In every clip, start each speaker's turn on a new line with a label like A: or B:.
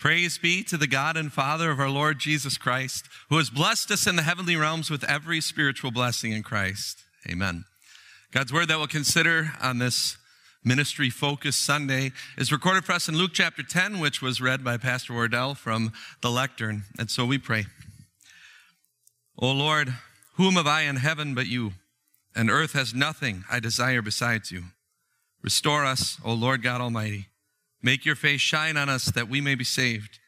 A: Praise be to the God and Father of our Lord Jesus Christ, who has blessed us in the heavenly realms with every spiritual blessing in Christ. Amen. God's word that we'll consider on this ministry focus Sunday is recorded for us in Luke chapter 10, which was read by Pastor Wardell from the lectern. And so we pray. O Lord, whom have I in heaven but you? And earth has nothing I desire besides you. Restore us, O Lord God Almighty. Make your face shine on us that we may be saved.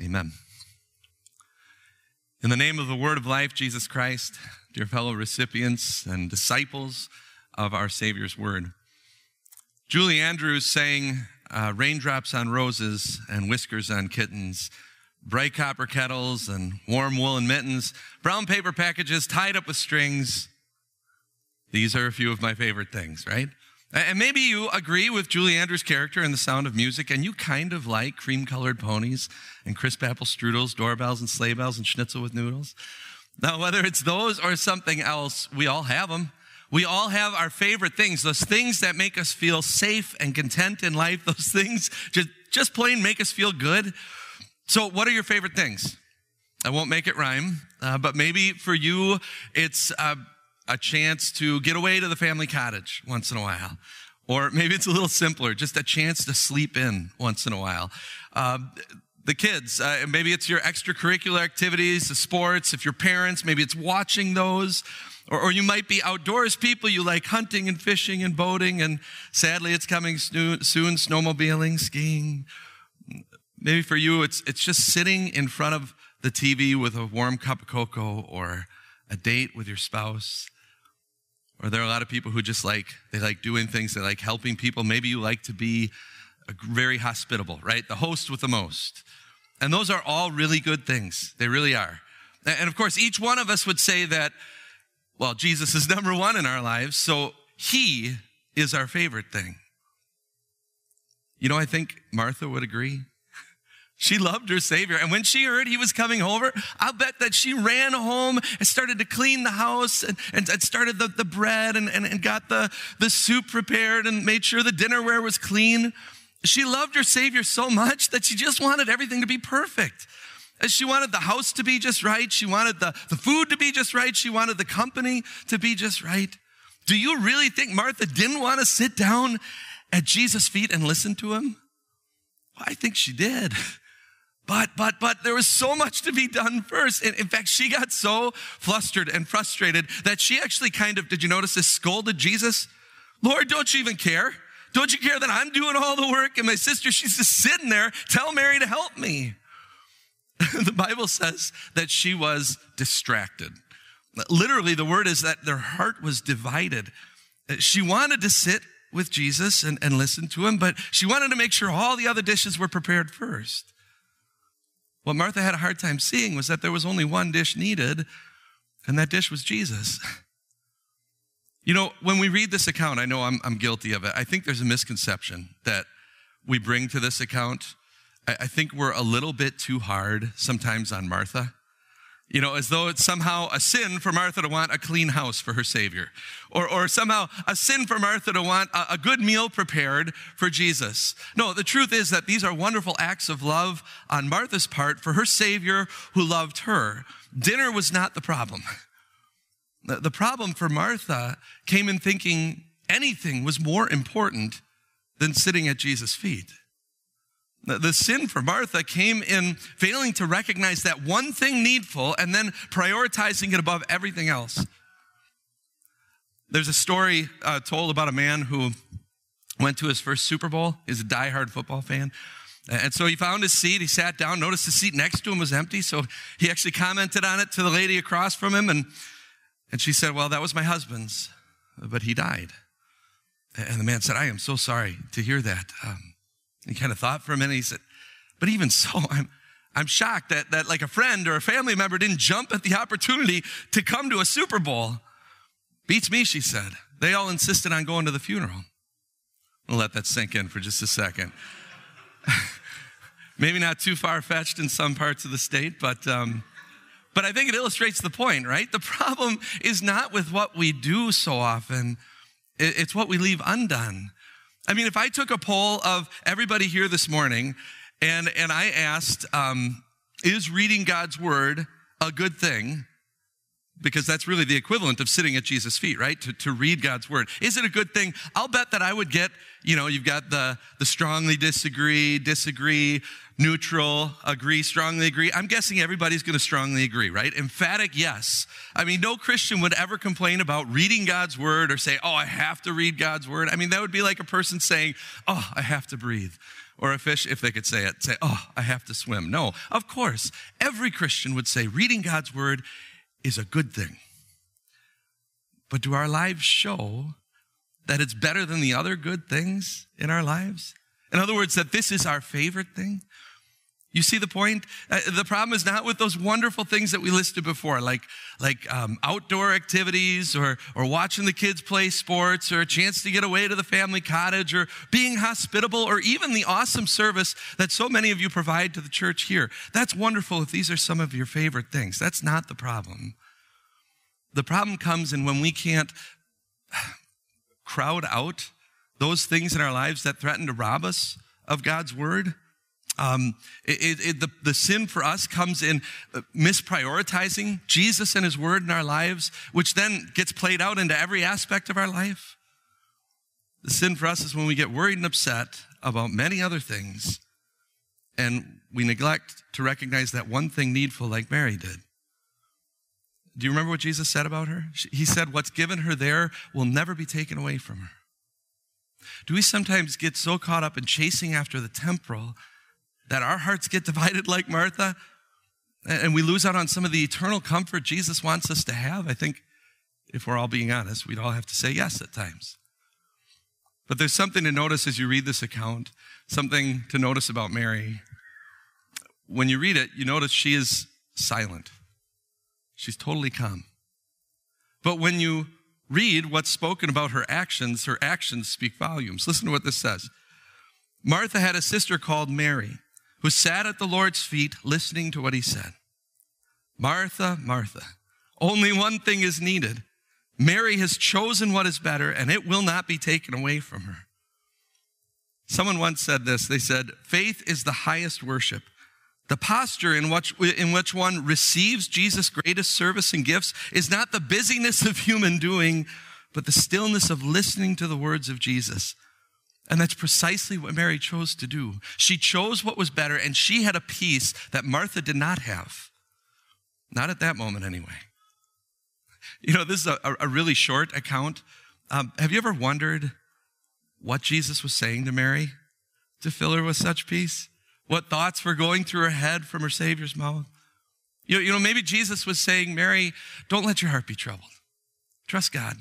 A: Amen. In the name of the word of life, Jesus Christ, dear fellow recipients and disciples of our Savior's word. Julie Andrews sang uh, Raindrops on Roses and Whiskers on Kittens, bright copper kettles and warm woolen mittens, brown paper packages tied up with strings. These are a few of my favorite things, right? And maybe you agree with Julie Andrews' character in The Sound of Music, and you kind of like cream colored ponies and crisp apple strudels, doorbells and sleigh bells and schnitzel with noodles. Now, whether it's those or something else, we all have them. We all have our favorite things, those things that make us feel safe and content in life, those things just, just plain make us feel good. So, what are your favorite things? I won't make it rhyme, uh, but maybe for you, it's uh, a chance to get away to the family cottage once in a while. Or maybe it's a little simpler, just a chance to sleep in once in a while. Uh, the kids, uh, maybe it's your extracurricular activities, the sports. If you're parents, maybe it's watching those. Or, or, you might be outdoors people. You like hunting and fishing and boating. And sadly, it's coming soon snowmobiling, skiing. Maybe for you, it's, it's just sitting in front of the TV with a warm cup of cocoa or a date with your spouse. Or there are a lot of people who just like, they like doing things, they like helping people. Maybe you like to be very hospitable, right? The host with the most. And those are all really good things. They really are. And of course, each one of us would say that, well, Jesus is number one in our lives, so he is our favorite thing. You know, I think Martha would agree. She loved her Savior. And when she heard he was coming over, I'll bet that she ran home and started to clean the house and, and, and started the, the bread and, and, and got the, the soup prepared and made sure the dinnerware was clean. She loved her Savior so much that she just wanted everything to be perfect. She wanted the house to be just right. She wanted the, the food to be just right. She wanted the company to be just right. Do you really think Martha didn't want to sit down at Jesus' feet and listen to him? Well, I think she did. But, but, but there was so much to be done first. In, in fact, she got so flustered and frustrated that she actually kind of, did you notice this, scolded Jesus? Lord, don't you even care? Don't you care that I'm doing all the work and my sister, she's just sitting there. Tell Mary to help me. the Bible says that she was distracted. Literally, the word is that their heart was divided. Uh, she wanted to sit with Jesus and, and listen to him, but she wanted to make sure all the other dishes were prepared first. What Martha had a hard time seeing was that there was only one dish needed, and that dish was Jesus. You know, when we read this account, I know I'm, I'm guilty of it. I think there's a misconception that we bring to this account. I, I think we're a little bit too hard sometimes on Martha. You know, as though it's somehow a sin for Martha to want a clean house for her Savior. Or, or somehow a sin for Martha to want a, a good meal prepared for Jesus. No, the truth is that these are wonderful acts of love on Martha's part for her Savior who loved her. Dinner was not the problem. The, the problem for Martha came in thinking anything was more important than sitting at Jesus' feet. The sin for Martha came in failing to recognize that one thing needful and then prioritizing it above everything else. There's a story uh, told about a man who went to his first Super Bowl. He's a diehard football fan. And so he found his seat. He sat down, noticed the seat next to him was empty. So he actually commented on it to the lady across from him. And, and she said, Well, that was my husband's, but he died. And the man said, I am so sorry to hear that. Um, he kind of thought for a minute. He said, But even so, I'm, I'm shocked that, that like a friend or a family member didn't jump at the opportunity to come to a Super Bowl. Beats me, she said. They all insisted on going to the funeral. I'll let that sink in for just a second. Maybe not too far fetched in some parts of the state, but, um, but I think it illustrates the point, right? The problem is not with what we do so often, it's what we leave undone. I mean, if I took a poll of everybody here this morning And, and I asked, um, is reading God's word a good thing? Because that's really the equivalent of sitting at Jesus' feet, right? To, to read God's word. Is it a good thing? I'll bet that I would get, you know, you've got the, the strongly disagree, disagree, neutral, agree, strongly agree. I'm guessing everybody's going to strongly agree, right? Emphatic yes. I mean, no Christian would ever complain about reading God's word or say, oh, I have to read God's word. I mean, that would be like a person saying, oh, I have to breathe. Or a fish, if they could say it, say, oh, I have to swim. No, of course, every Christian would say reading God's word is a good thing. But do our lives show that it's better than the other good things in our lives? In other words, that this is our favorite thing? You see the point? Uh, the problem is not with those wonderful things that we listed before, like, like um, outdoor activities or, or watching the kids play sports or a chance to get away to the family cottage or being hospitable or even the awesome service that so many of you provide to the church here. That's wonderful if these are some of your favorite things. That's not the problem. The problem comes in when we can't crowd out those things in our lives that threaten to rob us of God's word um, it, it, the, the sin for us comes in uh, misprioritizing Jesus and His Word in our lives, which then gets played out into every aspect of our life. The sin for us is when we get worried and upset about many other things and we neglect to recognize that one thing needful, like Mary did. Do you remember what Jesus said about her? He said, What's given her there will never be taken away from her. Do we sometimes get so caught up in chasing after the temporal that our hearts get divided like Martha and we lose out on some of the eternal comfort Jesus wants us to have, I think if we're all being honest, we'd all have to say yes at times. But there's something to notice as you read this account, something to notice about Mary. When you read it, you notice she is silent. She's totally calm. But when you read what's spoken about her actions, her actions speak volumes. Listen to what this says. Martha had a sister called Mary who sat at the Lord's feet listening to what he said. Martha, Martha, only one thing is needed. Mary has chosen what is better, and it will not be taken away from her. Someone once said this they said, Faith is the highest worship. The posture in which, in which one receives Jesus' greatest service and gifts is not the busyness of human doing, but the stillness of listening to the words of Jesus and that's precisely what Mary chose to do. She chose what was better, and she had a peace that Martha did not have. Not at that moment, anyway. You know, this is a, a really short account. Um, have you ever wondered what Jesus was saying to Mary to fill her with such peace? What thoughts were going through her head from her Savior's mouth? You you know, maybe Jesus was saying, Mary, don't let your heart be troubled. Trust God.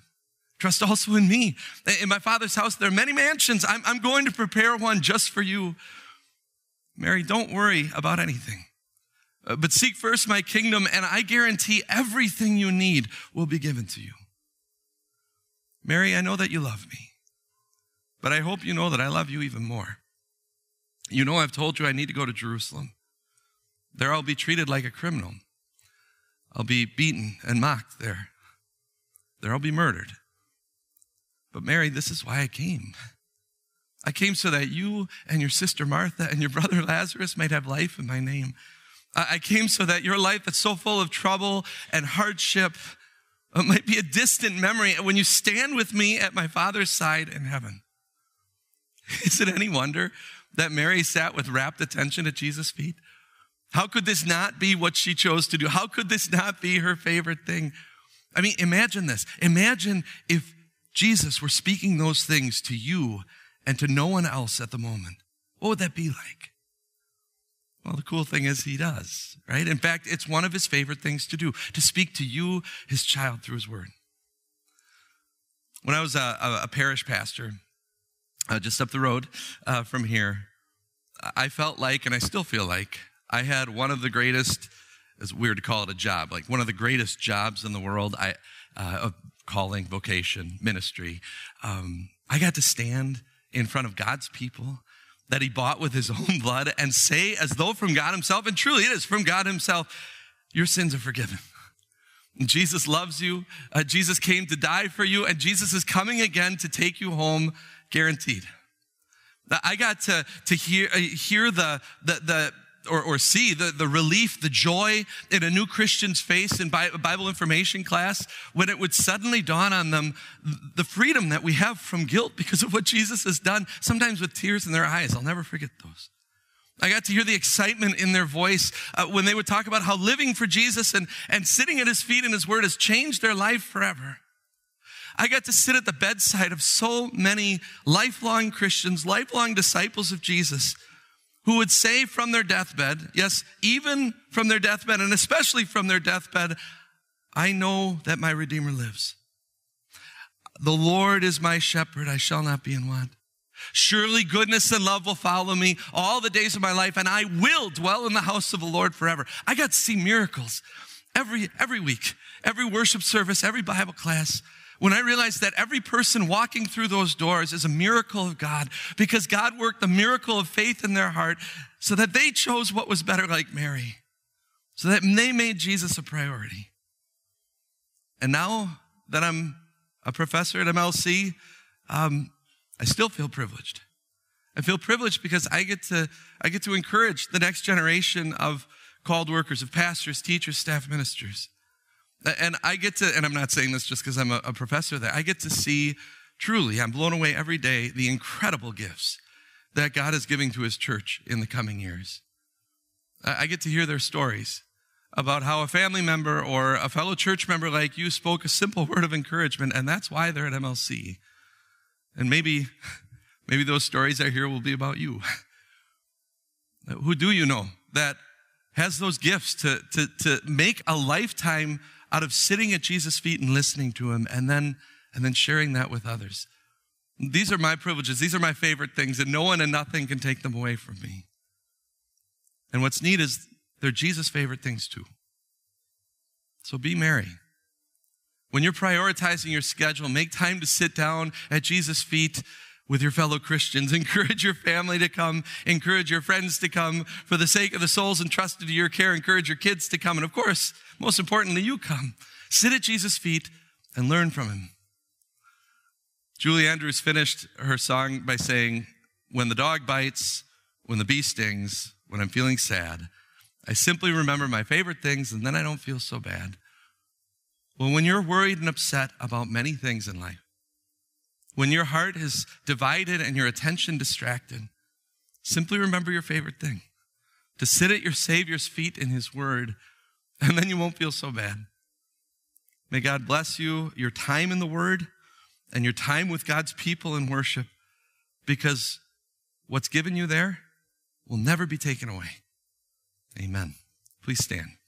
A: Trust also in me. In my father's house, there are many mansions. I'm, I'm going to prepare one just for you. Mary, don't worry about anything. Uh, but seek first my kingdom, and I guarantee everything you need will be given to you. Mary, I know that you love me, but I hope you know that I love you even more. You know, I've told you I need to go to Jerusalem. There I'll be treated like a criminal. I'll be beaten and mocked there. There I'll be murdered. But Mary, this is why I came. I came so that you and your sister Martha and your brother Lazarus might have life in my name. I came so that your life that's so full of trouble and hardship uh, might be a distant memory when you stand with me at my Father's side in heaven. Is it any wonder that Mary sat with rapt attention at Jesus' feet? How could this not be what she chose to do? How could this not be her favorite thing? I mean, imagine this. Imagine if Jesus we're speaking those things to you and to no one else at the moment, what would that be like? Well, the cool thing is he does, right? In fact, it's one of his favorite things to do, to speak to you, his child, through his word. When I was a, a parish pastor, uh, just up the road uh, from here, I felt like, and I still feel like, I had one of the greatest, it's weird to call it a job, like one of the greatest jobs in the world. I, uh, calling, vocation, ministry. Um, I got to stand in front of God's people that he bought with his own blood and say, as though from God himself, and truly it is from God himself, your sins are forgiven. Jesus loves you. Uh, Jesus came to die for you, and Jesus is coming again to take you home, guaranteed. I got to, to hear, uh, hear the, the, the or, or see the, the relief, the joy in a new Christian's face in Bible information class when it would suddenly dawn on them the freedom that we have from guilt because of what Jesus has done, sometimes with tears in their eyes. I'll never forget those. I got to hear the excitement in their voice uh, when they would talk about how living for Jesus and, and sitting at his feet in his word has changed their life forever. I got to sit at the bedside of so many lifelong Christians, lifelong disciples of Jesus who would say from their deathbed, yes, even from their deathbed, and especially from their deathbed, I know that my Redeemer lives. The Lord is my shepherd, I shall not be in want. Surely goodness and love will follow me all the days of my life, and I will dwell in the house of the Lord forever. I got to see miracles every, every week, every worship service, every Bible class when I realized that every person walking through those doors is a miracle of God because God worked the miracle of faith in their heart so that they chose what was better, like Mary, so that they made Jesus a priority. And now that I'm a professor at MLC, um, I still feel privileged. I feel privileged because I get to I get to encourage the next generation of called workers, of pastors, teachers, staff ministers. And I get to, and I'm not saying this just because I'm a, a professor there, I get to see truly, I'm blown away every day, the incredible gifts that God is giving to his church in the coming years. I get to hear their stories about how a family member or a fellow church member like you spoke a simple word of encouragement, and that's why they're at MLC. And maybe, maybe those stories I hear will be about you. Who do you know that has those gifts to, to, to make a lifetime out of sitting at Jesus' feet and listening to him and then, and then sharing that with others. These are my privileges. These are my favorite things, and no one and nothing can take them away from me. And what's neat is they're Jesus' favorite things too. So be Mary. When you're prioritizing your schedule, make time to sit down at Jesus' feet with your fellow Christians. Encourage your family to come. Encourage your friends to come. For the sake of the souls entrusted to your care, encourage your kids to come. And of course, most importantly, you come. Sit at Jesus' feet and learn from him. Julie Andrews finished her song by saying, When the dog bites, when the bee stings, when I'm feeling sad, I simply remember my favorite things and then I don't feel so bad. Well, when you're worried and upset about many things in life, when your heart is divided and your attention distracted, simply remember your favorite thing to sit at your Savior's feet in His Word, and then you won't feel so bad. May God bless you, your time in the Word, and your time with God's people in worship, because what's given you there will never be taken away. Amen. Please stand.